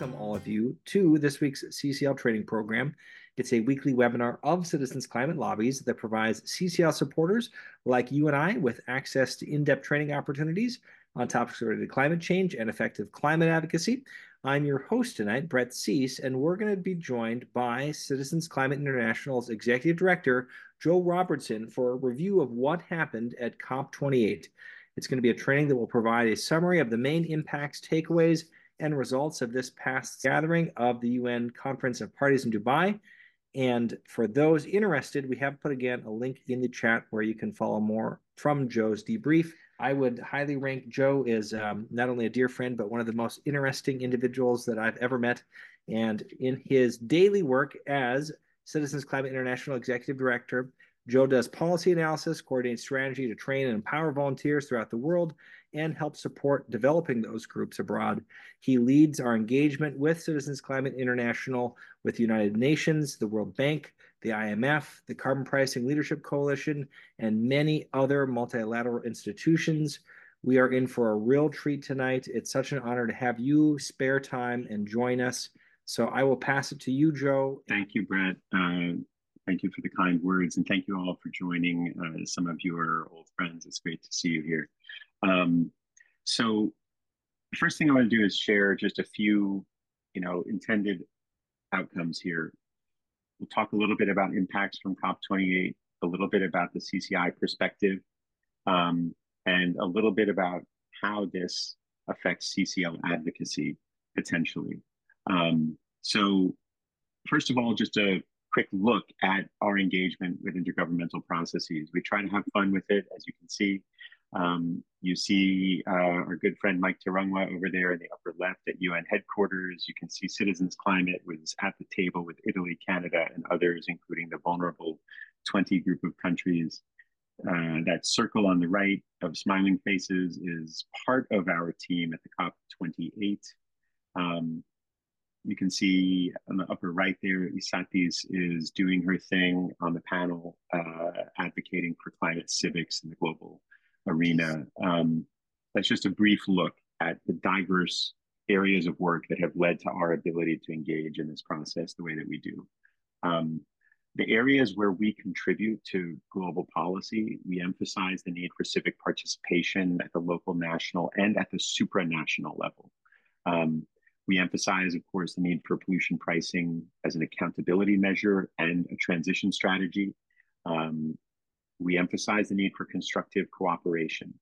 welcome all of you to this week's CCL training program. It's a weekly webinar of Citizens Climate Lobbies that provides CCL supporters like you and I with access to in depth training opportunities on topics related to climate change and effective climate advocacy. I'm your host tonight, Brett Cease, and we're going to be joined by Citizens Climate International's Executive Director, Joe Robertson, for a review of what happened at COP28. It's going to be a training that will provide a summary of the main impacts, takeaways, and results of this past gathering of the UN Conference of Parties in Dubai. And for those interested, we have put again a link in the chat where you can follow more from Joe's debrief. I would highly rank Joe as um, not only a dear friend, but one of the most interesting individuals that I've ever met. And in his daily work as Citizens Climate International Executive Director, Joe does policy analysis, coordinates strategy to train and empower volunteers throughout the world, and help support developing those groups abroad. He leads our engagement with Citizens Climate International, with the United Nations, the World Bank, the IMF, the Carbon Pricing Leadership Coalition, and many other multilateral institutions. We are in for a real treat tonight. It's such an honor to have you spare time and join us. So I will pass it to you, Joe. Thank you, Brett. Uh, thank you for the kind words, and thank you all for joining. Uh, some of you are old friends. It's great to see you here. Um, so the first thing I want to do is share just a few, you know, intended outcomes here. We'll talk a little bit about impacts from COP28, a little bit about the CCI perspective, um, and a little bit about how this affects CCL advocacy potentially. Um, so first of all, just a quick look at our engagement with intergovernmental processes. We try to have fun with it, as you can see. Um, you see uh, our good friend Mike Tarungwa over there in the upper left at UN headquarters. You can see Citizens Climate was at the table with Italy, Canada, and others, including the vulnerable 20 group of countries. Uh, that circle on the right of smiling faces is part of our team at the COP28. Um, you can see on the upper right there, Isatis is doing her thing on the panel, uh, advocating for climate civics in the global arena. Um, that's just a brief look at the diverse areas of work that have led to our ability to engage in this process the way that we do. Um, the areas where we contribute to global policy, we emphasize the need for civic participation at the local, national, and at the supranational level. Um, we emphasize, of course, the need for pollution pricing as an accountability measure and a transition strategy. Um, we emphasize the need for constructive cooperation.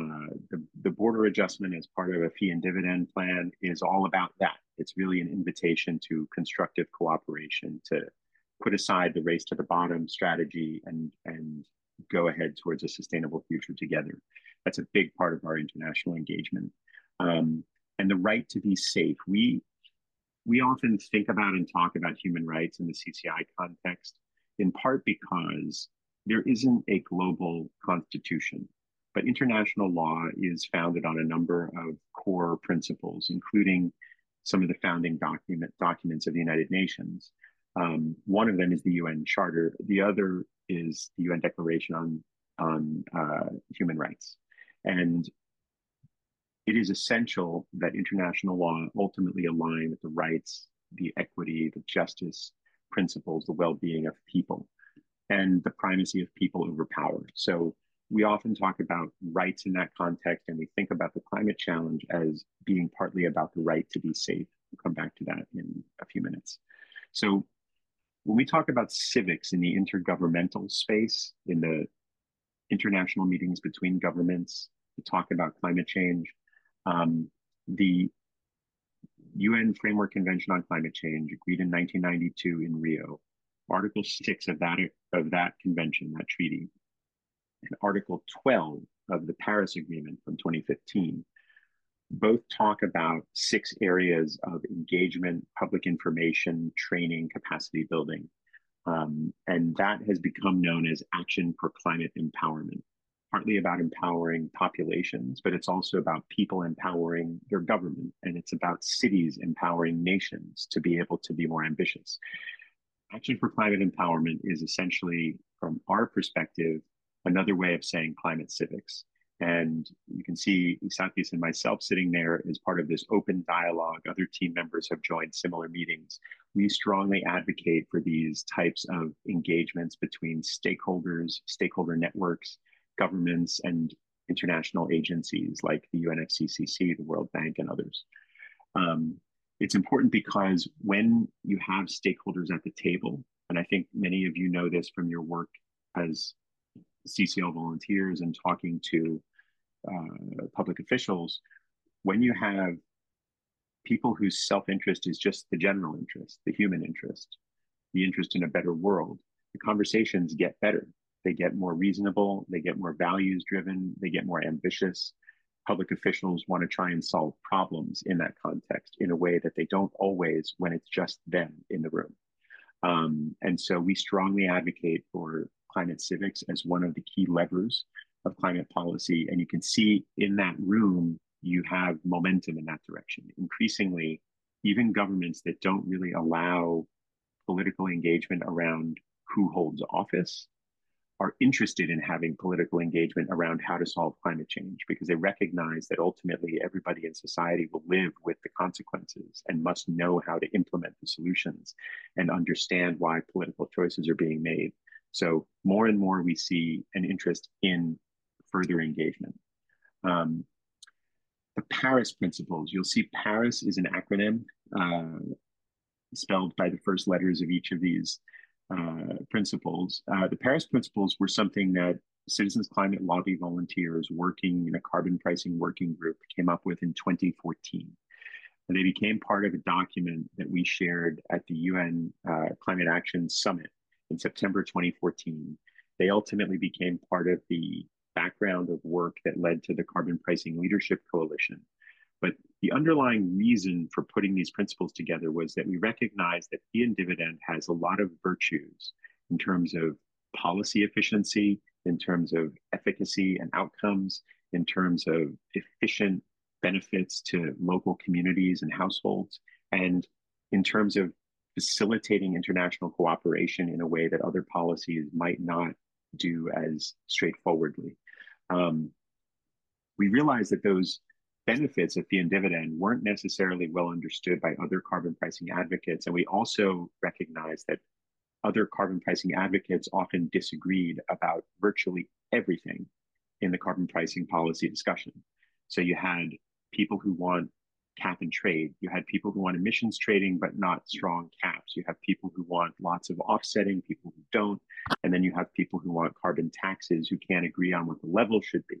Uh, the, the border adjustment as part of a fee and dividend plan is all about that. It's really an invitation to constructive cooperation to put aside the race to the bottom strategy and, and go ahead towards a sustainable future together. That's a big part of our international engagement. Um, and the right to be safe. We, we often think about and talk about human rights in the CCI context, in part because there isn't a global constitution, but international law is founded on a number of core principles, including some of the founding document, documents of the United Nations. Um, one of them is the UN Charter. The other is the UN Declaration on on uh, Human Rights, and it is essential that international law ultimately align with the rights, the equity, the justice principles, the well-being of people and the primacy of people over power. So we often talk about rights in that context, and we think about the climate challenge as being partly about the right to be safe. We'll come back to that in a few minutes. So when we talk about civics in the intergovernmental space, in the international meetings between governments to talk about climate change, um, the UN Framework Convention on Climate Change, agreed in 1992 in Rio, Article 6 of that, of that convention, that treaty, and Article 12 of the Paris Agreement from 2015 both talk about six areas of engagement, public information, training, capacity building. Um, and that has become known as Action for Climate Empowerment, partly about empowering populations, but it's also about people empowering their government. And it's about cities empowering nations to be able to be more ambitious. Action for Climate Empowerment is essentially, from our perspective, another way of saying climate civics. And you can see Isatis and myself sitting there as part of this open dialogue. Other team members have joined similar meetings. We strongly advocate for these types of engagements between stakeholders, stakeholder networks, governments, and international agencies like the UNFCCC, the World Bank, and others. Um, it's important because when you have stakeholders at the table, and I think many of you know this from your work as CCL volunteers and talking to uh, public officials, when you have people whose self interest is just the general interest, the human interest, the interest in a better world, the conversations get better. They get more reasonable, they get more values driven, they get more ambitious. Public officials want to try and solve problems in that context in a way that they don't always when it's just them in the room. Um, and so we strongly advocate for climate civics as one of the key levers of climate policy. And you can see in that room, you have momentum in that direction. Increasingly, even governments that don't really allow political engagement around who holds office are interested in having political engagement around how to solve climate change because they recognize that ultimately everybody in society will live with the consequences and must know how to implement the solutions and understand why political choices are being made. So, more and more we see an interest in further engagement. Um, the Paris Principles, you'll see Paris is an acronym uh, spelled by the first letters of each of these principles. Uh, the Paris Principles were something that Citizens Climate Lobby volunteers working in a carbon pricing working group came up with in 2014. And they became part of a document that we shared at the UN uh, Climate Action Summit in September 2014. They ultimately became part of the background of work that led to the Carbon Pricing Leadership Coalition. The underlying reason for putting these principles together was that we recognize that fee and dividend has a lot of virtues in terms of policy efficiency, in terms of efficacy and outcomes, in terms of efficient benefits to local communities and households, and in terms of facilitating international cooperation in a way that other policies might not do as straightforwardly. Um, we realized that those benefits of fee and dividend weren't necessarily well understood by other carbon pricing advocates. And we also recognized that other carbon pricing advocates often disagreed about virtually everything in the carbon pricing policy discussion. So you had people who want cap and trade. You had people who want emissions trading, but not strong caps. You have people who want lots of offsetting, people who don't. And then you have people who want carbon taxes who can't agree on what the level should be.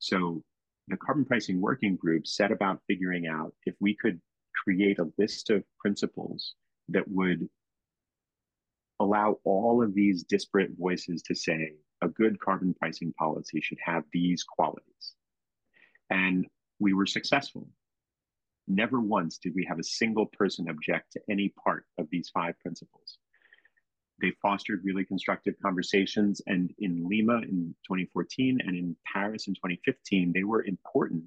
So the carbon pricing working group set about figuring out if we could create a list of principles that would allow all of these disparate voices to say a good carbon pricing policy should have these qualities. And we were successful. Never once did we have a single person object to any part of these five principles. They fostered really constructive conversations, and in Lima in 2014 and in Paris in 2015, they were important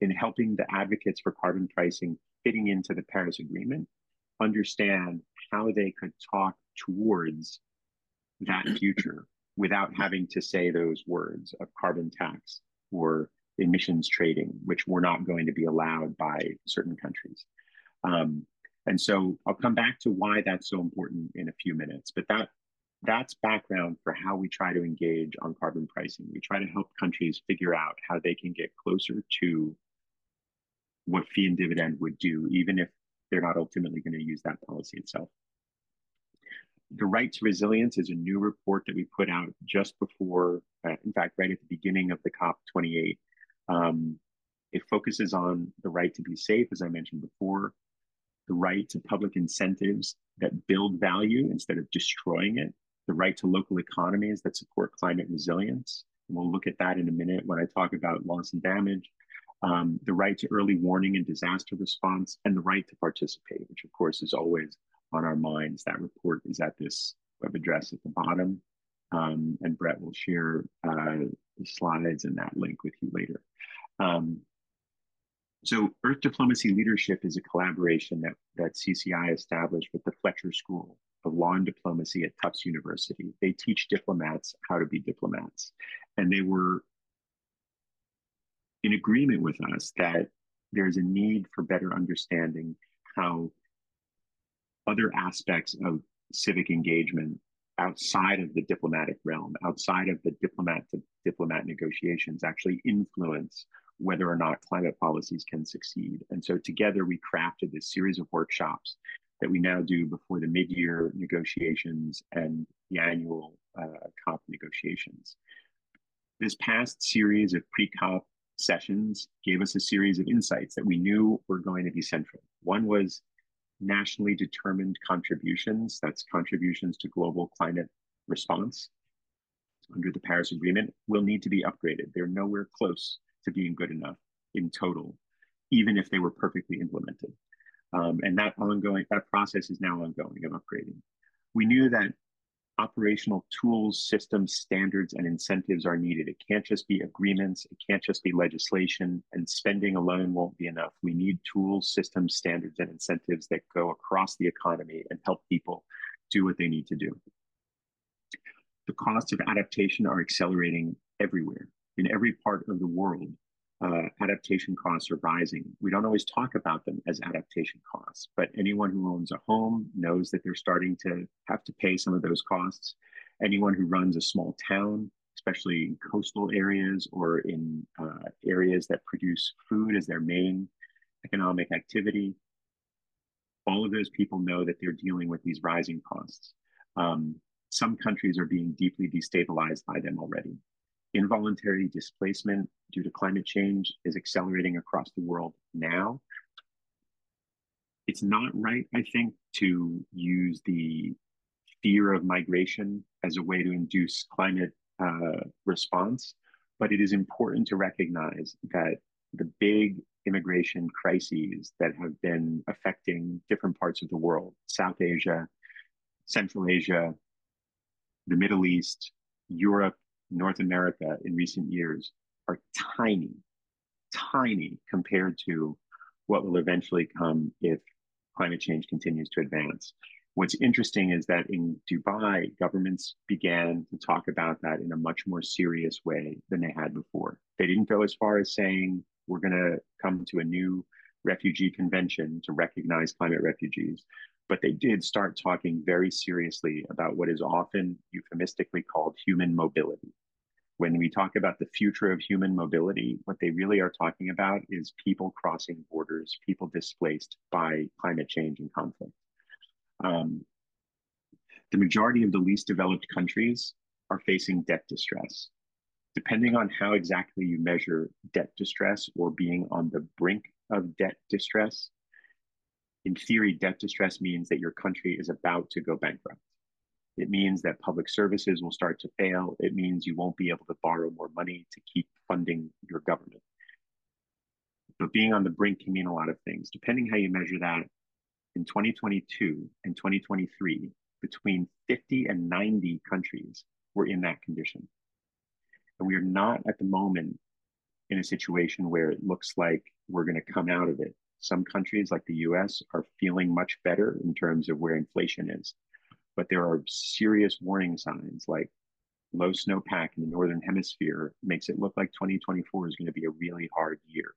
in helping the advocates for carbon pricing fitting into the Paris Agreement understand how they could talk towards that future without having to say those words of carbon tax or emissions trading, which were not going to be allowed by certain countries. Um, and so I'll come back to why that's so important in a few minutes. But that that's background for how we try to engage on carbon pricing. We try to help countries figure out how they can get closer to what fee and dividend would do, even if they're not ultimately going to use that policy itself. The Right to Resilience is a new report that we put out just before, uh, in fact, right at the beginning of the COP28 um, it focuses on the right to be safe, as I mentioned before, the right to public incentives that build value instead of destroying it, the right to local economies that support climate resilience. We'll look at that in a minute when I talk about loss and damage, um, the right to early warning and disaster response, and the right to participate, which of course is always on our minds. That report is at this web address at the bottom. Um, and Brett will share uh, the slides and that link with you later. Um, so Earth Diplomacy Leadership is a collaboration that, that CCI established with the Fletcher School of Law and Diplomacy at Tufts University. They teach diplomats how to be diplomats. And they were in agreement with us that there's a need for better understanding how other aspects of civic engagement outside of the diplomatic realm, outside of the diplomat to diplomat negotiations, actually influence whether or not climate policies can succeed. And so together we crafted this series of workshops that we now do before the mid-year negotiations and the annual uh, COP negotiations. This past series of pre-COP sessions gave us a series of insights that we knew were going to be central. One was nationally determined contributions, that's contributions to global climate response under the Paris Agreement, will need to be upgraded. They're nowhere close to being good enough in total, even if they were perfectly implemented. Um, and that ongoing, that process is now ongoing of upgrading. We knew that operational tools, systems, standards, and incentives are needed. It can't just be agreements, it can't just be legislation, and spending alone won't be enough. We need tools, systems, standards, and incentives that go across the economy and help people do what they need to do. The costs of adaptation are accelerating everywhere in every part of the world uh, adaptation costs are rising. We don't always talk about them as adaptation costs, but anyone who owns a home knows that they're starting to have to pay some of those costs. Anyone who runs a small town, especially in coastal areas or in uh, areas that produce food as their main economic activity, all of those people know that they're dealing with these rising costs. Um, some countries are being deeply destabilized by them already. Involuntary displacement due to climate change is accelerating across the world now. It's not right, I think, to use the fear of migration as a way to induce climate uh, response, but it is important to recognize that the big immigration crises that have been affecting different parts of the world, South Asia, Central Asia, the Middle East, Europe, North America in recent years are tiny, tiny compared to what will eventually come if climate change continues to advance. What's interesting is that in Dubai, governments began to talk about that in a much more serious way than they had before. They didn't go as far as saying, we're going to come to a new refugee convention to recognize climate refugees. But they did start talking very seriously about what is often euphemistically called human mobility. When we talk about the future of human mobility, what they really are talking about is people crossing borders, people displaced by climate change and conflict. Um, the majority of the least developed countries are facing debt distress. Depending on how exactly you measure debt distress or being on the brink of debt distress, in theory, debt distress means that your country is about to go bankrupt. It means that public services will start to fail. It means you won't be able to borrow more money to keep funding your government. But being on the brink can mean a lot of things. Depending how you measure that, in 2022 and 2023, between 50 and 90 countries were in that condition. And we are not at the moment in a situation where it looks like we're going to come out of it. Some countries, like the US, are feeling much better in terms of where inflation is but there are serious warning signs like low snowpack in the northern hemisphere makes it look like 2024 is going to be a really hard year.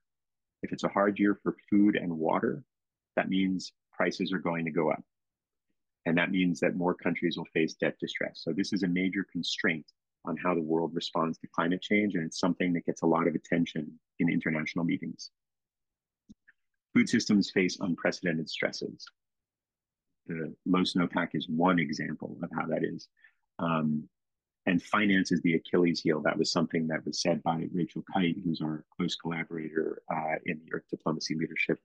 If it's a hard year for food and water, that means prices are going to go up. And that means that more countries will face debt distress. So this is a major constraint on how the world responds to climate change. And it's something that gets a lot of attention in international meetings. Food systems face unprecedented stresses the low snowpack is one example of how that is. Um, and finance is the Achilles heel. That was something that was said by Rachel Kyte, who's our close collaborator uh, in the Earth Diplomacy Leadership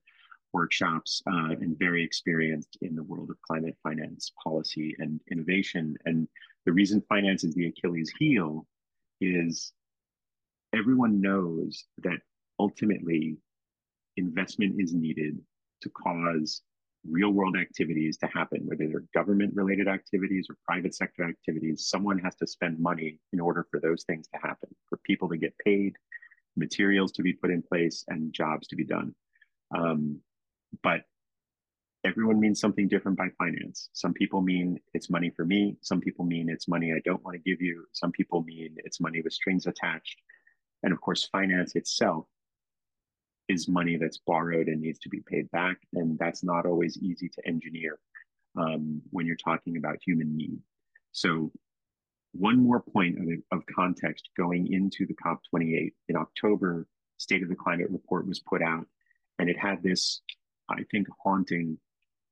workshops uh, and very experienced in the world of climate finance policy and innovation. And the reason finance is the Achilles heel is everyone knows that ultimately investment is needed to cause real world activities to happen, whether they're government related activities or private sector activities, someone has to spend money in order for those things to happen, for people to get paid, materials to be put in place, and jobs to be done. Um, but everyone means something different by finance. Some people mean it's money for me. Some people mean it's money I don't want to give you. Some people mean it's money with strings attached. And of course, finance itself is money that's borrowed and needs to be paid back. And that's not always easy to engineer um, when you're talking about human need. So, one more point of, of context going into the COP28 in October, State of the Climate report was put out, and it had this, I think, haunting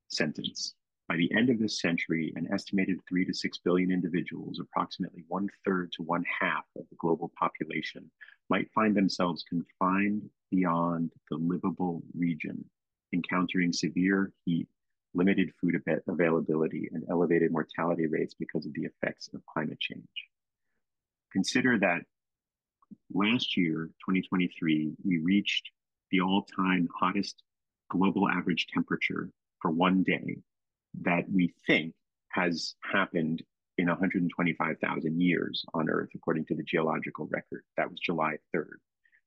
sentence. By the end of this century, an estimated three to six billion individuals, approximately one third to one half of the global population, might find themselves confined beyond the livable region, encountering severe heat, limited food availability, and elevated mortality rates because of the effects of climate change. Consider that last year, 2023, we reached the all time hottest global average temperature for one day that we think has happened in 125,000 years on Earth, according to the geological record. That was July 3rd.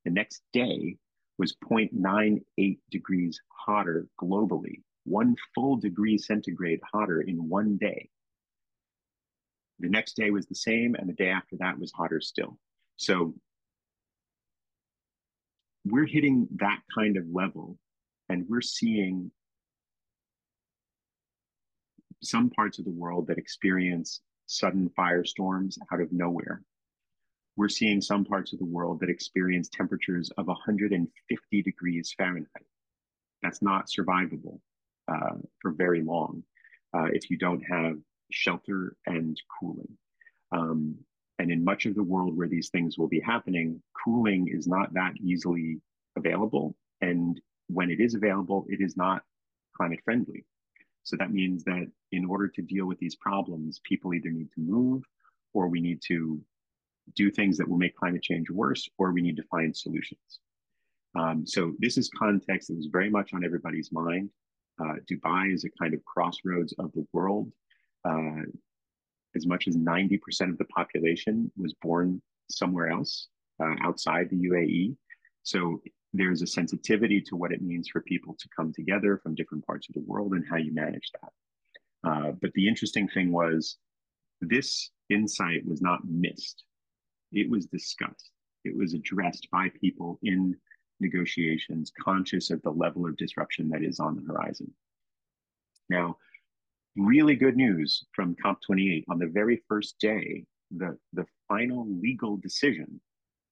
The next day was 0.98 degrees hotter globally, one full degree centigrade hotter in one day. The next day was the same, and the day after that was hotter still. So we're hitting that kind of level, and we're seeing some parts of the world that experience sudden firestorms out of nowhere. We're seeing some parts of the world that experience temperatures of 150 degrees Fahrenheit. That's not survivable uh, for very long uh, if you don't have shelter and cooling. Um, and in much of the world where these things will be happening, cooling is not that easily available. And when it is available, it is not climate friendly. So that means that in order to deal with these problems, people either need to move or we need to do things that will make climate change worse or we need to find solutions. Um, so this is context that was very much on everybody's mind. Uh, Dubai is a kind of crossroads of the world. Uh, as much as 90% of the population was born somewhere else uh, outside the UAE. So there's a sensitivity to what it means for people to come together from different parts of the world and how you manage that. Uh, but the interesting thing was this insight was not missed. It was discussed. It was addressed by people in negotiations, conscious of the level of disruption that is on the horizon. Now, really good news from COP28 on the very first day, the, the final legal decision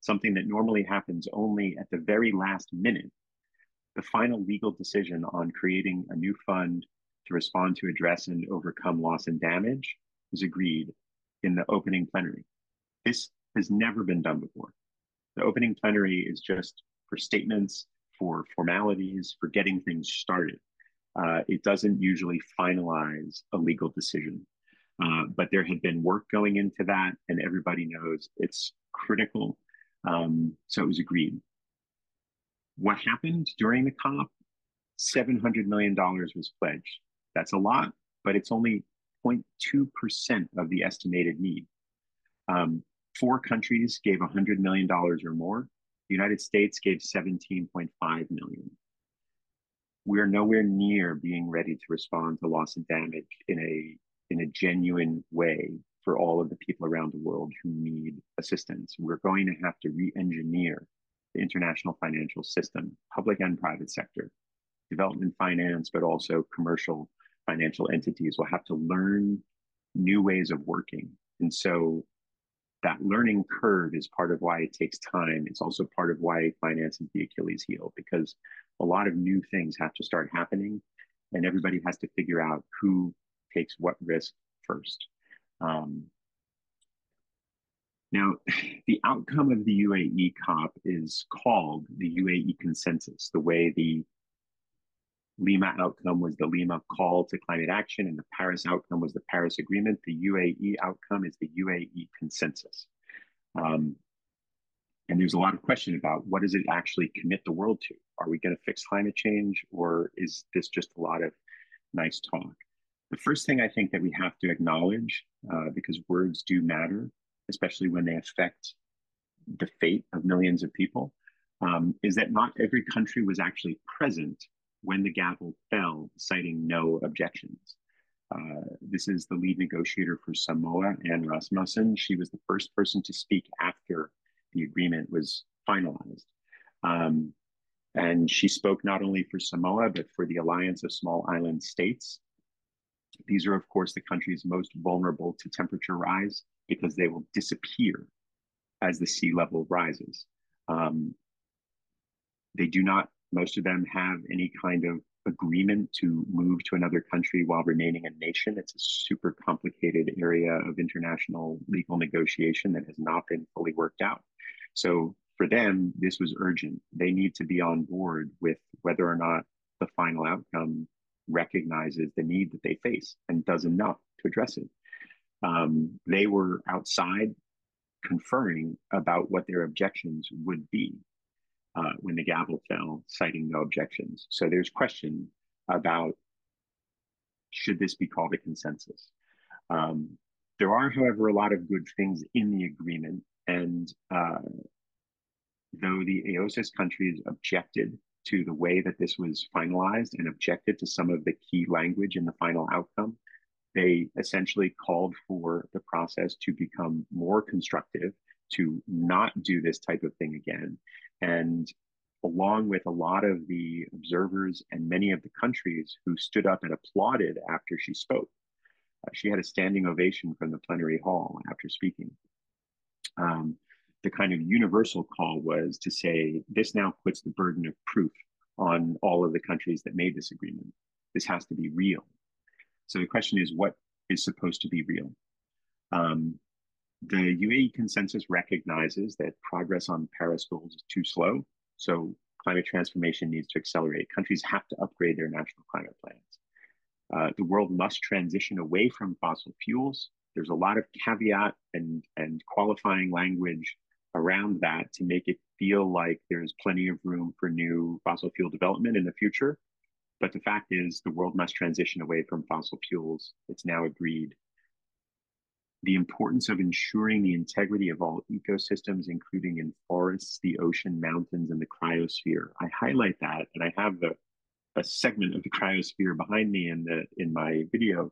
something that normally happens only at the very last minute, the final legal decision on creating a new fund to respond to address and overcome loss and damage was agreed in the opening plenary. This has never been done before. The opening plenary is just for statements, for formalities, for getting things started. Uh, it doesn't usually finalize a legal decision. Uh, but there had been work going into that, and everybody knows it's critical um, so it was agreed. What happened during the COP? $700 million was pledged. That's a lot, but it's only 0.2% of the estimated need. Um, four countries gave $100 million or more. The United States gave 17.5 million. We are nowhere near being ready to respond to loss and damage in a in a genuine way for all of the people around the world who need assistance. We're going to have to re engineer the international financial system, public and private sector, development finance, but also commercial financial entities will have to learn new ways of working. And so that learning curve is part of why it takes time. It's also part of why finance is the Achilles heel, because a lot of new things have to start happening and everybody has to figure out who takes what risk first. Um, now, the outcome of the UAE COP is called the UAE consensus, the way the Lima outcome was the Lima call to climate action, and the Paris outcome was the Paris Agreement. The UAE outcome is the UAE consensus. Um, and there's a lot of question about what does it actually commit the world to? Are we going to fix climate change, or is this just a lot of nice talk? The first thing I think that we have to acknowledge, uh, because words do matter, especially when they affect the fate of millions of people, um, is that not every country was actually present when the gavel fell, citing no objections. Uh, this is the lead negotiator for Samoa, Anne Rasmussen. She was the first person to speak after the agreement was finalized. Um, And she spoke not only for Samoa, but for the Alliance of Small Island States. These are, of course, the countries most vulnerable to temperature rise because they will disappear as the sea level rises. Um, they do not, most of them have any kind of agreement to move to another country while remaining a nation. It's a super complicated area of international legal negotiation that has not been fully worked out. So for them, this was urgent. They need to be on board with whether or not the final outcome recognizes the need that they face and does enough to address it. Um, they were outside conferring about what their objections would be uh, when the gavel fell, citing no objections. So there's question about should this be called a consensus. Um, there are, however, a lot of good things in the agreement, and uh, though the AOSIS countries objected to the way that this was finalized and objected to some of the key language in the final outcome, they essentially called for the process to become more constructive, to not do this type of thing again. And along with a lot of the observers and many of the countries who stood up and applauded after she spoke, uh, she had a standing ovation from the plenary hall after speaking. Um, the kind of universal call was to say this now puts the burden of proof on all of the countries that made this agreement. This has to be real. So the question is, what is supposed to be real? Um, the UAE consensus recognizes that progress on Paris goals is too slow. So climate transformation needs to accelerate. Countries have to upgrade their national climate plans. Uh, the world must transition away from fossil fuels. There's a lot of caveat and, and qualifying language around that to make it feel like there's plenty of room for new fossil fuel development in the future. But the fact is, the world must transition away from fossil fuels. It's now agreed. The importance of ensuring the integrity of all ecosystems, including in forests, the ocean, mountains, and the cryosphere. I highlight that, and I have the, a segment of the cryosphere behind me in the in my video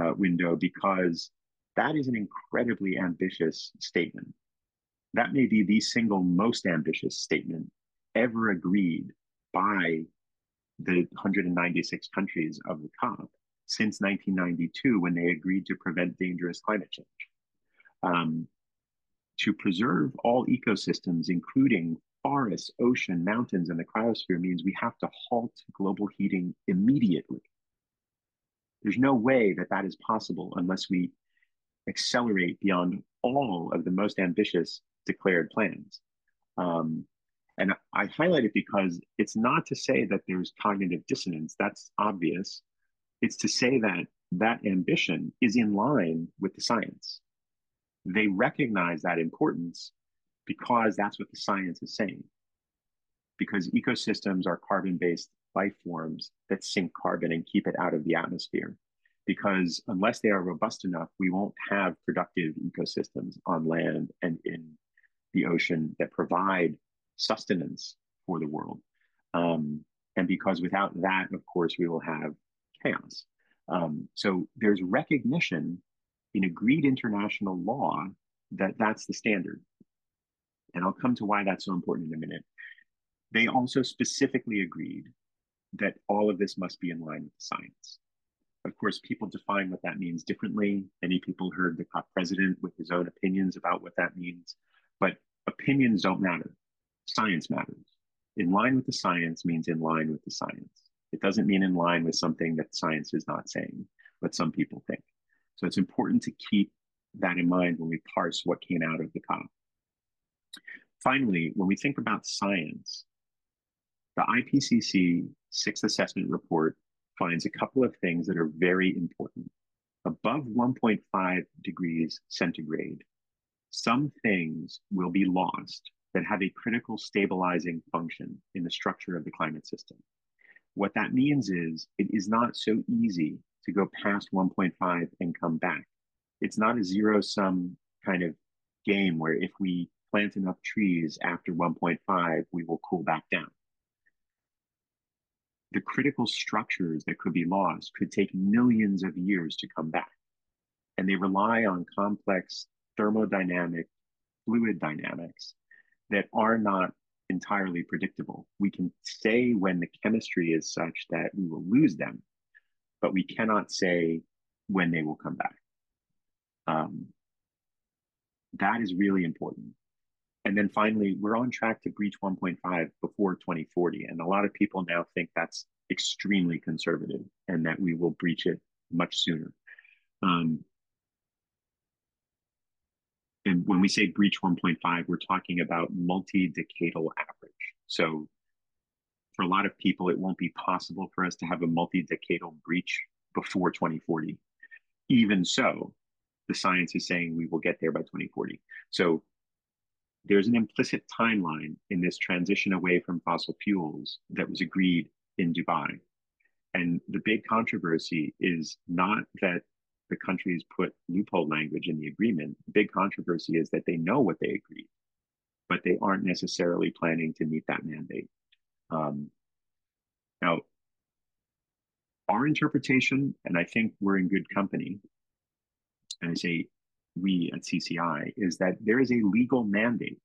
uh, window because that is an incredibly ambitious statement. That may be the single most ambitious statement ever agreed by the 196 countries of the COP since 1992 when they agreed to prevent dangerous climate change. Um, to preserve all ecosystems, including forests, ocean, mountains, and the cryosphere, means we have to halt global heating immediately. There's no way that that is possible unless we accelerate beyond all of the most ambitious declared plans. Um, and I highlight it because it's not to say that there's cognitive dissonance, that's obvious. It's to say that that ambition is in line with the science. They recognize that importance because that's what the science is saying. Because ecosystems are carbon based life forms that sink carbon and keep it out of the atmosphere. Because unless they are robust enough, we won't have productive ecosystems on land and in ocean that provide sustenance for the world. Um, and because without that, of course, we will have chaos. Um, so there's recognition in agreed international law that that's the standard. And I'll come to why that's so important in a minute. They also specifically agreed that all of this must be in line with science. Of course, people define what that means differently. Many people heard the COP president with his own opinions about what that means, but opinions don't matter science matters. In line with the science means in line with the science. It doesn't mean in line with something that science is not saying, but some people think. So it's important to keep that in mind when we parse what came out of the COP. Finally, when we think about science, the IPCC sixth assessment report finds a couple of things that are very important. Above 1.5 degrees centigrade, some things will be lost that have a critical stabilizing function in the structure of the climate system. What that means is it is not so easy to go past 1.5 and come back. It's not a zero sum kind of game where if we plant enough trees after 1.5, we will cool back down. The critical structures that could be lost could take millions of years to come back. And they rely on complex thermodynamic fluid dynamics that are not entirely predictable. We can say when the chemistry is such that we will lose them, but we cannot say when they will come back. Um, that is really important. And then finally, we're on track to breach 1.5 before 2040. And a lot of people now think that's extremely conservative and that we will breach it much sooner. Um, and when we say breach 1.5, we're talking about multi-decadal average. So for a lot of people, it won't be possible for us to have a multi-decadal breach before 2040. Even so, the science is saying we will get there by 2040. So there's an implicit timeline in this transition away from fossil fuels that was agreed in Dubai. And the big controversy is not that the countries put loophole language in the agreement. The big controversy is that they know what they agreed, but they aren't necessarily planning to meet that mandate. Um, now, our interpretation, and I think we're in good company, and I say we at CCI, is that there is a legal mandate.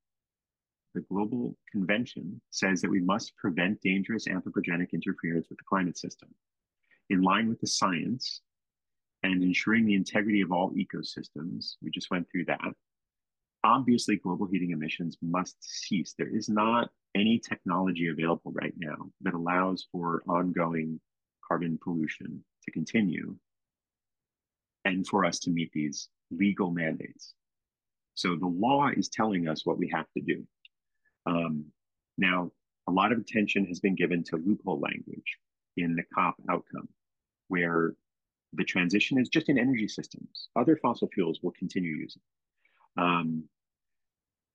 The Global Convention says that we must prevent dangerous anthropogenic interference with the climate system in line with the science and ensuring the integrity of all ecosystems. We just went through that. Obviously, global heating emissions must cease. There is not any technology available right now that allows for ongoing carbon pollution to continue and for us to meet these legal mandates. So the law is telling us what we have to do. Um, now, a lot of attention has been given to loophole language in the COP outcome, where the transition is just in energy systems. Other fossil fuels will continue using. Um,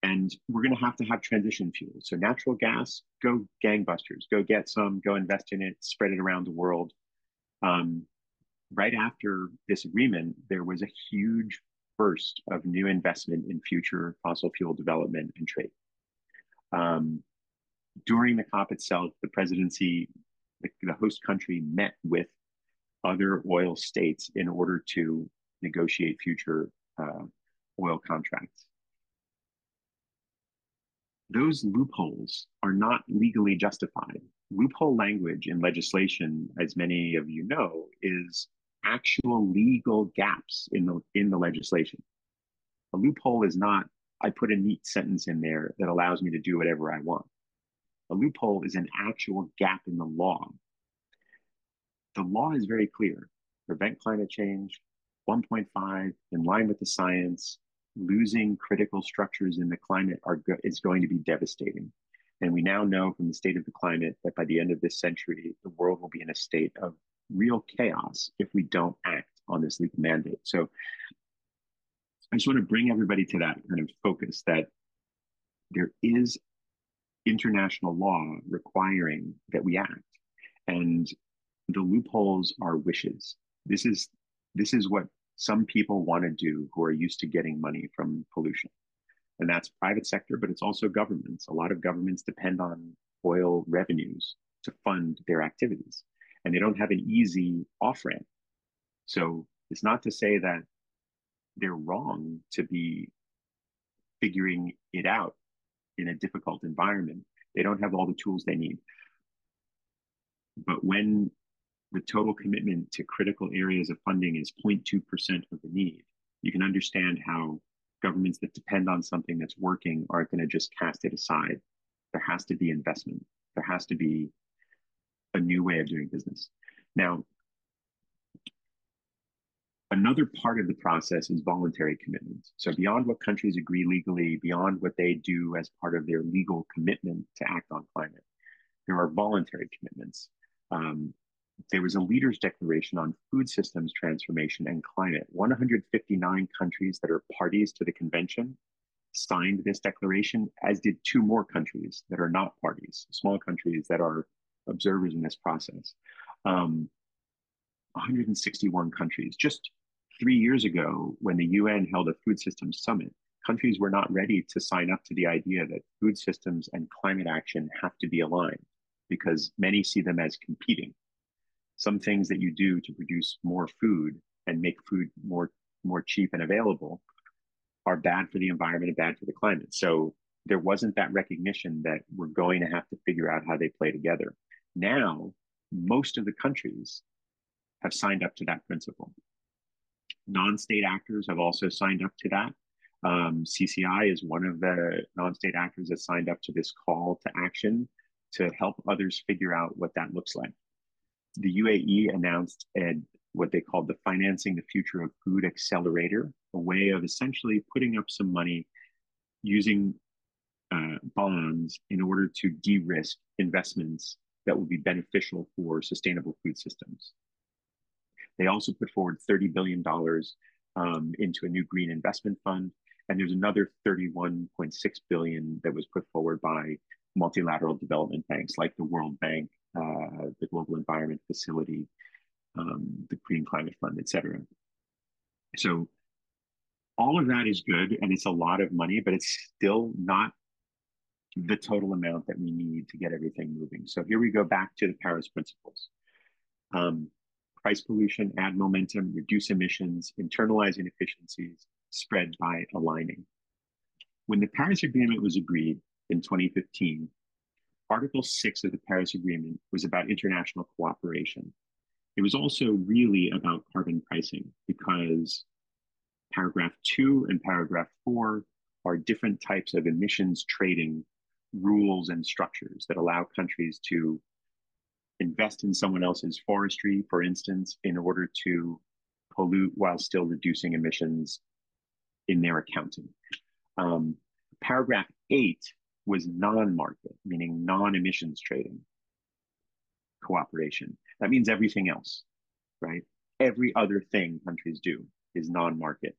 and we're going to have to have transition fuels. So natural gas, go gangbusters, go get some, go invest in it, spread it around the world. Um, right after this agreement, there was a huge burst of new investment in future fossil fuel development and trade. Um, during the COP itself, the presidency, the, the host country met with other oil states in order to negotiate future uh, oil contracts. Those loopholes are not legally justified. Loophole language in legislation, as many of you know, is actual legal gaps in the in the legislation. A loophole is not I put a neat sentence in there that allows me to do whatever I want. A loophole is an actual gap in the law. The law is very clear. Prevent climate change, 1.5 in line with the science, losing critical structures in the climate are go- is going to be devastating. And we now know from the state of the climate that by the end of this century, the world will be in a state of real chaos if we don't act on this legal mandate. So I just want to bring everybody to that kind of focus that there is international law requiring that we act. And the loopholes are wishes. This is this is what some people want to do who are used to getting money from pollution. And that's private sector, but it's also governments. A lot of governments depend on oil revenues to fund their activities and they don't have an easy off ramp. So it's not to say that they're wrong to be figuring it out in a difficult environment. They don't have all the tools they need. But when the total commitment to critical areas of funding is 0.2% of the need, you can understand how governments that depend on something that's working aren't going to just cast it aside. There has to be investment. There has to be a new way of doing business. Now, another part of the process is voluntary commitments. So beyond what countries agree legally, beyond what they do as part of their legal commitment to act on climate, there are voluntary commitments. Um, there was a leaders declaration on food systems transformation and climate. 159 countries that are parties to the convention signed this declaration, as did two more countries that are not parties, small countries that are observers in this process. Um, 161 countries. Just three years ago, when the UN held a food systems summit, countries were not ready to sign up to the idea that food systems and climate action have to be aligned because many see them as competing. Some things that you do to produce more food and make food more, more cheap and available are bad for the environment and bad for the climate. So there wasn't that recognition that we're going to have to figure out how they play together. Now, most of the countries have signed up to that principle. Non-state actors have also signed up to that. Um, CCI is one of the non-state actors that signed up to this call to action to help others figure out what that looks like. The UAE announced a, what they called the Financing the Future of Food Accelerator, a way of essentially putting up some money using uh, bonds in order to de-risk investments that will be beneficial for sustainable food systems. They also put forward $30 billion um, into a new green investment fund. And there's another 31.6 billion that was put forward by multilateral development banks like the World Bank, uh, the Global Environment Facility, um, the Green Climate Fund, et cetera. So all of that is good and it's a lot of money, but it's still not the total amount that we need to get everything moving. So here we go back to the Paris principles. Um, price pollution, add momentum, reduce emissions, internalize inefficiencies, spread by aligning. When the Paris Agreement was agreed in 2015, Article 6 of the Paris Agreement was about international cooperation. It was also really about carbon pricing because paragraph 2 and paragraph 4 are different types of emissions trading rules and structures that allow countries to invest in someone else's forestry, for instance, in order to pollute while still reducing emissions in their accounting. Um, paragraph eight was non-market, meaning non-emissions trading cooperation. That means everything else, right? Every other thing countries do is non-market.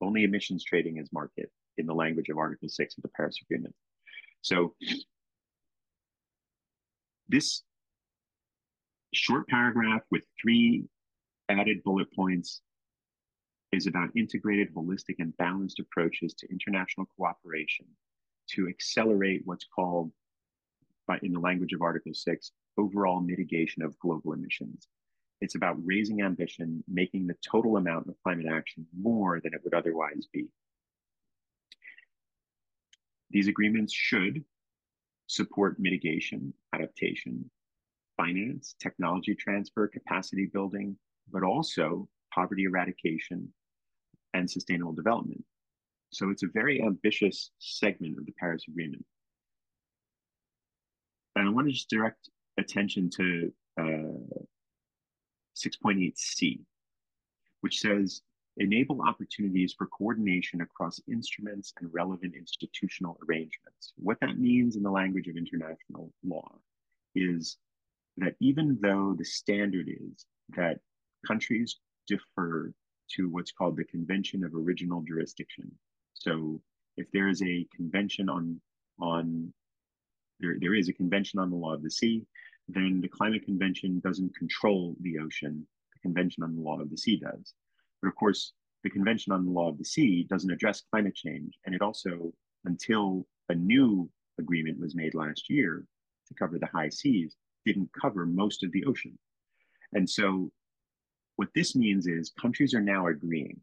Only emissions trading is market in the language of Article 6 of the Paris Agreement. So this short paragraph with three added bullet points is about integrated, holistic, and balanced approaches to international cooperation to accelerate what's called, by, in the language of Article 6, overall mitigation of global emissions. It's about raising ambition, making the total amount of climate action more than it would otherwise be. These agreements should support mitigation, adaptation, finance, technology transfer, capacity building, but also poverty eradication and sustainable development. So it's a very ambitious segment of the Paris Agreement. And I want to just direct attention to uh, 6.8c, which says enable opportunities for coordination across instruments and relevant institutional arrangements. What that means in the language of international law is that even though the standard is that countries defer to what's called the Convention of Original Jurisdiction. So if there is a convention on on there, there is a convention on the law of the sea, then the climate convention doesn't control the ocean. The convention on the law of the sea does. But of course, the Convention on the Law of the Sea doesn't address climate change. And it also, until a new agreement was made last year to cover the high seas, didn't cover most of the ocean. And so what this means is countries are now agreeing.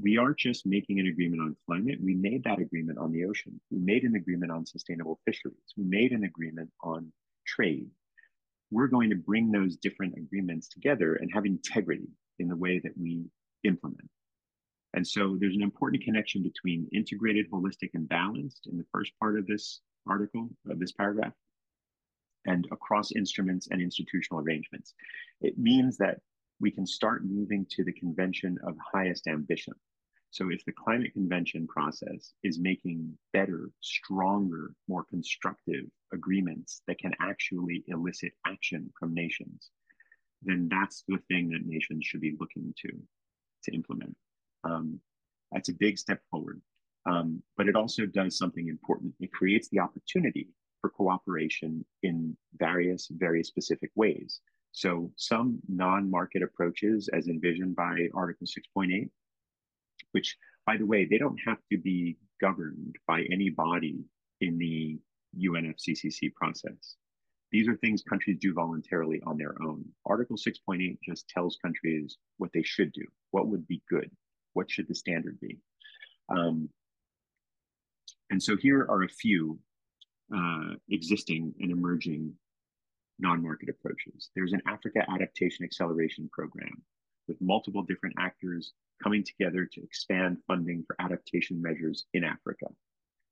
We aren't just making an agreement on climate. We made that agreement on the ocean. We made an agreement on sustainable fisheries. We made an agreement on trade. We're going to bring those different agreements together and have integrity in the way that we implement. And so there's an important connection between integrated, holistic, and balanced in the first part of this article, of this paragraph, and across instruments and institutional arrangements. It means that we can start moving to the convention of highest ambition. So if the climate convention process is making better, stronger, more constructive agreements that can actually elicit action from nations, then that's the thing that nations should be looking to to implement. Um, that's a big step forward. Um, but it also does something important. It creates the opportunity for cooperation in various, very specific ways. So some non-market approaches as envisioned by Article 6.8, which by the way, they don't have to be governed by any body in the UNFCCC process. These are things countries do voluntarily on their own. Article 6.8 just tells countries what they should do, what would be good, what should the standard be. Um, And so here are a few uh, existing and emerging non-market approaches. There's an Africa Adaptation Acceleration Program with multiple different actors coming together to expand funding for adaptation measures in Africa.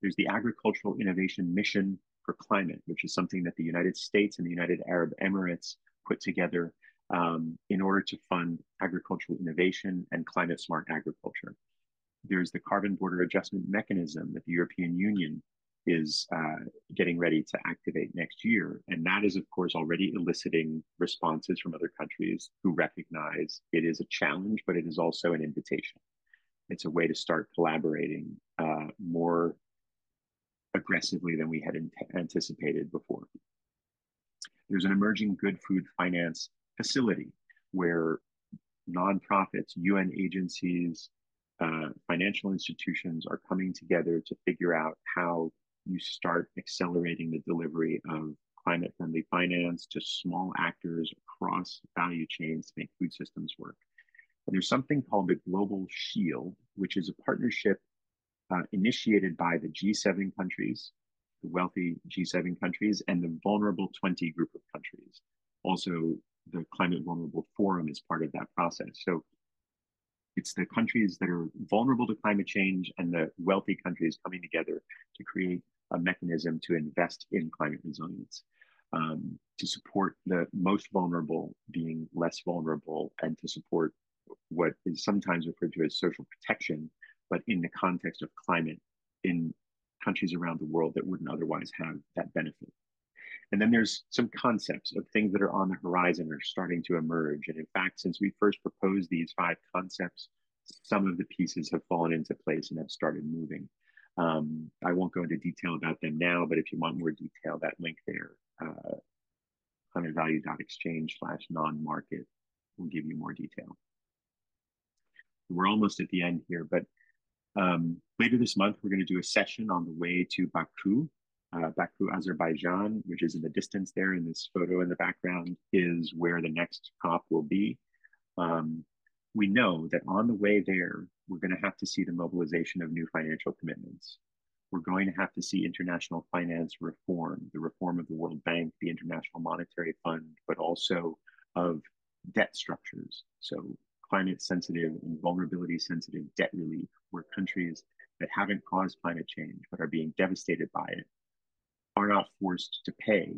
There's the Agricultural Innovation Mission for Climate, which is something that the United States and the United Arab Emirates put together um, in order to fund agricultural innovation and climate smart agriculture. There's the Carbon Border Adjustment Mechanism that the European Union is uh, getting ready to activate next year. And that is, of course, already eliciting responses from other countries who recognize it is a challenge, but it is also an invitation. It's a way to start collaborating uh, more aggressively than we had anticipated before. There's an emerging good food finance facility where nonprofits, UN agencies, uh, financial institutions are coming together to figure out how you start accelerating the delivery of climate friendly finance to small actors across value chains to make food systems work. And there's something called the Global Shield, which is a partnership uh, initiated by the G7 countries, the wealthy G7 countries, and the Vulnerable 20 group of countries. Also, the Climate Vulnerable Forum is part of that process. So it's the countries that are vulnerable to climate change and the wealthy countries coming together to create a mechanism to invest in climate resilience, um, to support the most vulnerable being less vulnerable, and to support what is sometimes referred to as social protection, but in the context of climate in countries around the world that wouldn't otherwise have that benefit. And then there's some concepts of things that are on the horizon are starting to emerge. And in fact, since we first proposed these five concepts, some of the pieces have fallen into place and have started moving. Um, I won't go into detail about them now, but if you want more detail, that link there, uh, climatevalue.exchange slash non-market will give you more detail. We're almost at the end here, but um, later this month, we're going to do a session on the way to Baku. Uh, Baku, Azerbaijan, which is in the distance there in this photo in the background, is where the next COP will be. Um, we know that on the way there, we're going to have to see the mobilization of new financial commitments. We're going to have to see international finance reform, the reform of the World Bank, the International Monetary Fund, but also of debt structures. So, climate sensitive and vulnerability sensitive debt relief, where countries that haven't caused climate change but are being devastated by it are not forced to pay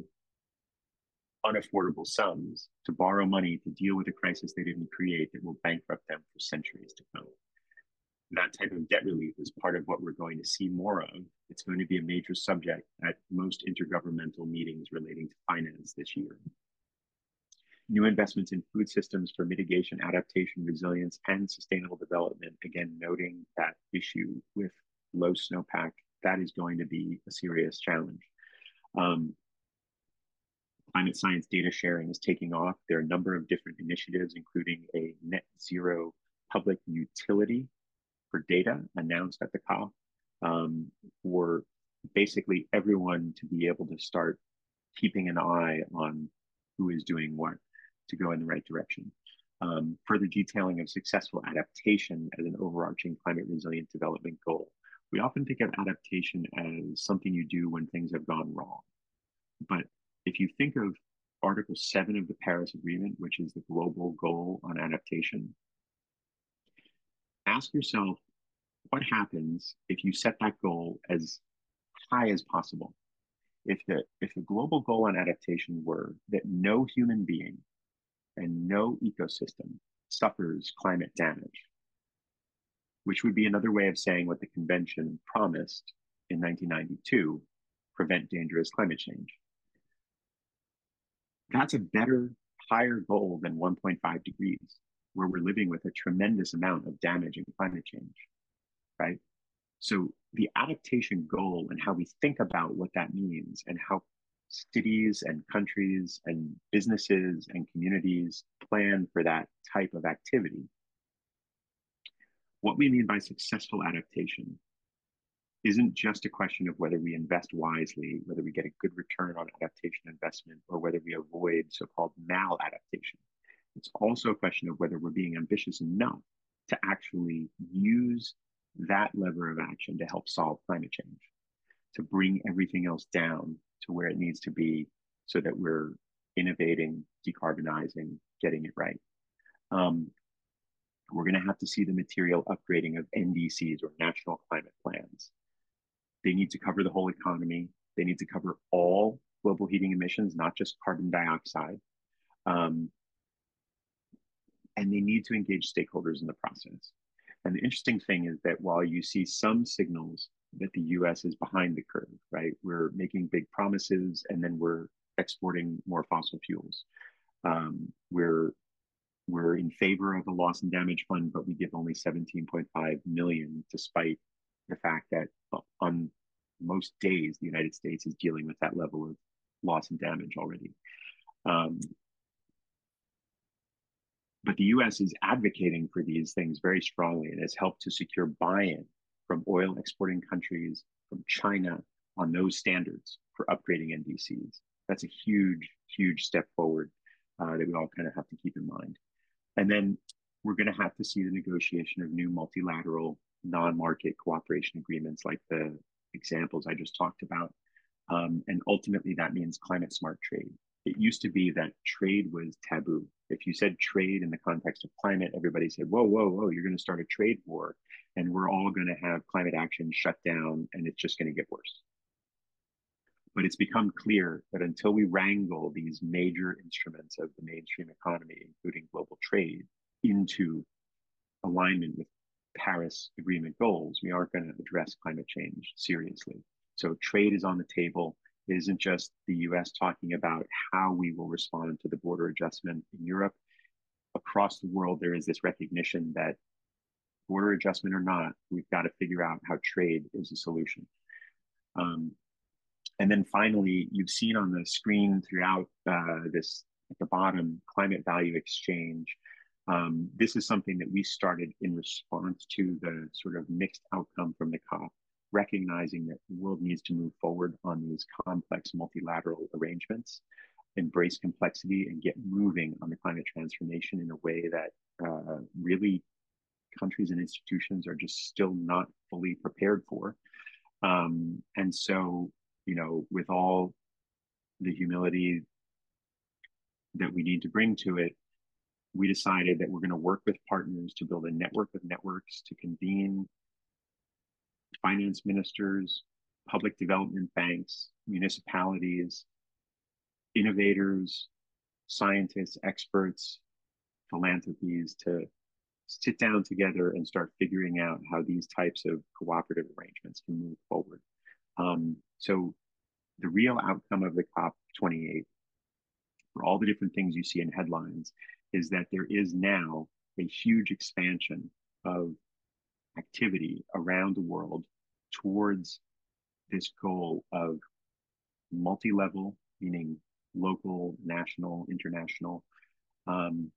unaffordable sums to borrow money to deal with a crisis they didn't create that will bankrupt them for centuries to come. That type of debt relief is part of what we're going to see more of. It's going to be a major subject at most intergovernmental meetings relating to finance this year. New investments in food systems for mitigation, adaptation, resilience, and sustainable development. Again, noting that issue with low snowpack, that is going to be a serious challenge. Um, climate science data sharing is taking off. There are a number of different initiatives, including a net zero public utility for data announced at the COP um, for basically everyone to be able to start keeping an eye on who is doing what to go in the right direction. Um, further detailing of successful adaptation as an overarching climate resilient development goal. We often think of adaptation as something you do when things have gone wrong. But if you think of Article 7 of the Paris Agreement, which is the global goal on adaptation, ask yourself what happens if you set that goal as high as possible. If the, if the global goal on adaptation were that no human being and no ecosystem suffers climate damage, which would be another way of saying what the convention promised in 1992 prevent dangerous climate change. That's a better, higher goal than 1.5 degrees, where we're living with a tremendous amount of damage and climate change, right? So the adaptation goal and how we think about what that means and how cities and countries and businesses and communities plan for that type of activity. What we mean by successful adaptation isn't just a question of whether we invest wisely, whether we get a good return on adaptation investment, or whether we avoid so called maladaptation. It's also a question of whether we're being ambitious enough to actually use that lever of action to help solve climate change. to bring everything else down to where it needs to be so that we're innovating, decarbonizing, getting it right. Um, we're going to have to see the material upgrading of NDCs or national climate plans. They need to cover the whole economy. They need to cover all global heating emissions, not just carbon dioxide. Um, and they need to engage stakeholders in the process. And the interesting thing is that while you see some signals that the US is behind the curve, right? We're making big promises and then we're exporting more fossil fuels. Um, we're we're in favor of a loss and damage fund, but we give only 17.5 million, despite the fact that on most days the United States is dealing with that level of loss and damage already. Um, but the US is advocating for these things very strongly and has helped to secure buy in from oil exporting countries, from China on those standards for upgrading NDCs. That's a huge, huge step forward uh, that we all kind of have to keep in mind. And then we're going to have to see the negotiation of new multilateral non-market cooperation agreements like the examples I just talked about. Um, and ultimately, that means climate smart trade. It used to be that trade was taboo. If you said trade in the context of climate, everybody said, whoa, whoa, whoa, you're going to start a trade war and we're all going to have climate action shut down and it's just going to get worse. But it's become clear that until we wrangle these major instruments of the mainstream economy, including global trade, into alignment with Paris Agreement goals, we aren't going to address climate change seriously. So trade is on the table. It isn't just the US talking about how we will respond to the border adjustment in Europe. Across the world, there is this recognition that border adjustment or not, we've got to figure out how trade is a solution. Um, and then finally, you've seen on the screen throughout uh, this at the bottom, climate value exchange. Um, this is something that we started in response to the sort of mixed outcome from the COP, recognizing that the world needs to move forward on these complex multilateral arrangements, embrace complexity, and get moving on the climate transformation in a way that uh, really countries and institutions are just still not fully prepared for. Um, and so you know, with all the humility that we need to bring to it, we decided that we're going to work with partners to build a network of networks to convene finance ministers, public development banks, municipalities, innovators, scientists, experts, philanthropies to sit down together and start figuring out how these types of cooperative arrangements can move forward. Um, so the real outcome of the COP28, for all the different things you see in headlines, is that there is now a huge expansion of activity around the world towards this goal of multi-level, meaning local, national, international, um,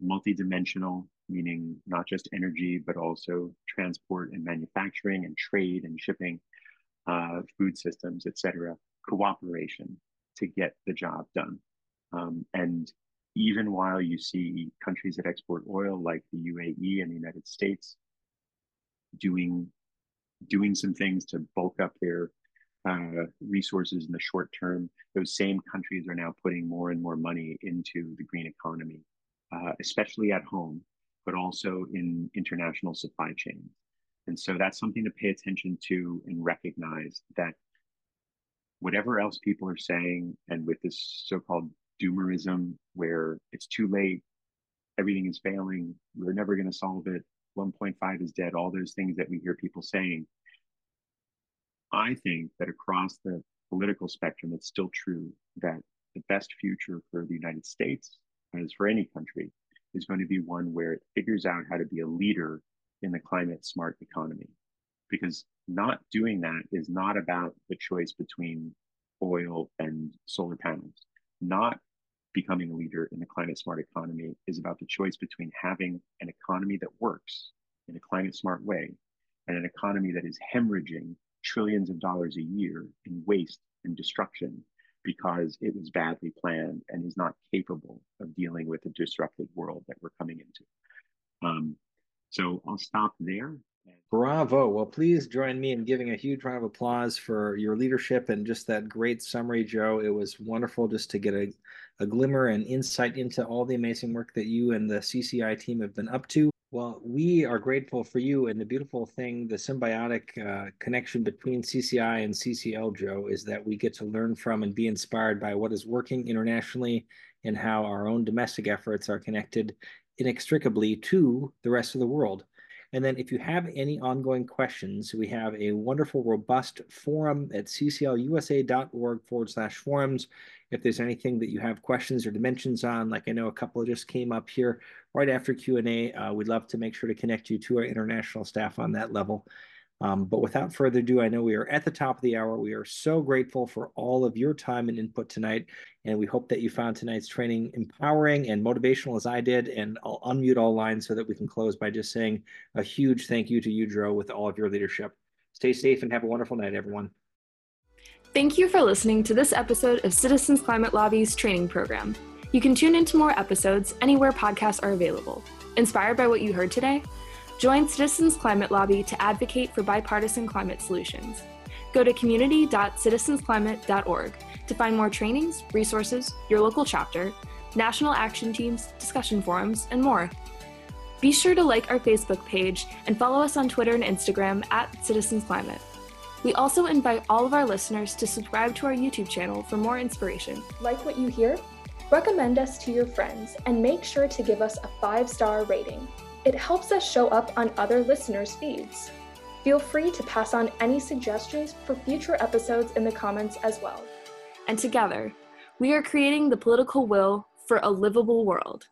multi-dimensional, meaning not just energy, but also transport and manufacturing and trade and shipping, uh, food systems, et cetera, cooperation to get the job done. Um, and even while you see countries that export oil like the UAE and the United States doing doing some things to bulk up their uh, resources in the short term, those same countries are now putting more and more money into the green economy, uh, especially at home, but also in international supply chains. And so that's something to pay attention to and recognize that whatever else people are saying, and with this so called doomerism, where it's too late, everything is failing, we're never going to solve it, 1.5 is dead, all those things that we hear people saying. I think that across the political spectrum, it's still true that the best future for the United States, as for any country, is going to be one where it figures out how to be a leader in the climate smart economy. Because not doing that is not about the choice between oil and solar panels. Not becoming a leader in the climate smart economy is about the choice between having an economy that works in a climate smart way and an economy that is hemorrhaging trillions of dollars a year in waste and destruction because it was badly planned and is not capable of dealing with the disrupted world that we're coming into. Um, so I'll stop there. Bravo. Well, please join me in giving a huge round of applause for your leadership and just that great summary, Joe. It was wonderful just to get a, a glimmer and insight into all the amazing work that you and the CCI team have been up to. Well, we are grateful for you. And the beautiful thing, the symbiotic uh, connection between CCI and CCL, Joe, is that we get to learn from and be inspired by what is working internationally and how our own domestic efforts are connected inextricably to the rest of the world. And then if you have any ongoing questions, we have a wonderful, robust forum at cclusa.org forward slash forums. If there's anything that you have questions or dimensions on, like I know a couple just came up here right after Q&A, uh, we'd love to make sure to connect you to our international staff on that level. Um, but without further ado, I know we are at the top of the hour. We are so grateful for all of your time and input tonight. And we hope that you found tonight's training empowering and motivational as I did. And I'll unmute all lines so that we can close by just saying a huge thank you to you, Drew, with all of your leadership. Stay safe and have a wonderful night, everyone. Thank you for listening to this episode of Citizens Climate Lobby's training program. You can tune into more episodes anywhere podcasts are available. Inspired by what you heard today? Join Citizens Climate Lobby to advocate for bipartisan climate solutions. Go to community.citizensclimate.org to find more trainings, resources, your local chapter, national action teams, discussion forums, and more. Be sure to like our Facebook page and follow us on Twitter and Instagram at Citizens Climate. We also invite all of our listeners to subscribe to our YouTube channel for more inspiration. Like what you hear? Recommend us to your friends and make sure to give us a five star rating. It helps us show up on other listeners' feeds. Feel free to pass on any suggestions for future episodes in the comments as well. And together, we are creating the political will for a livable world.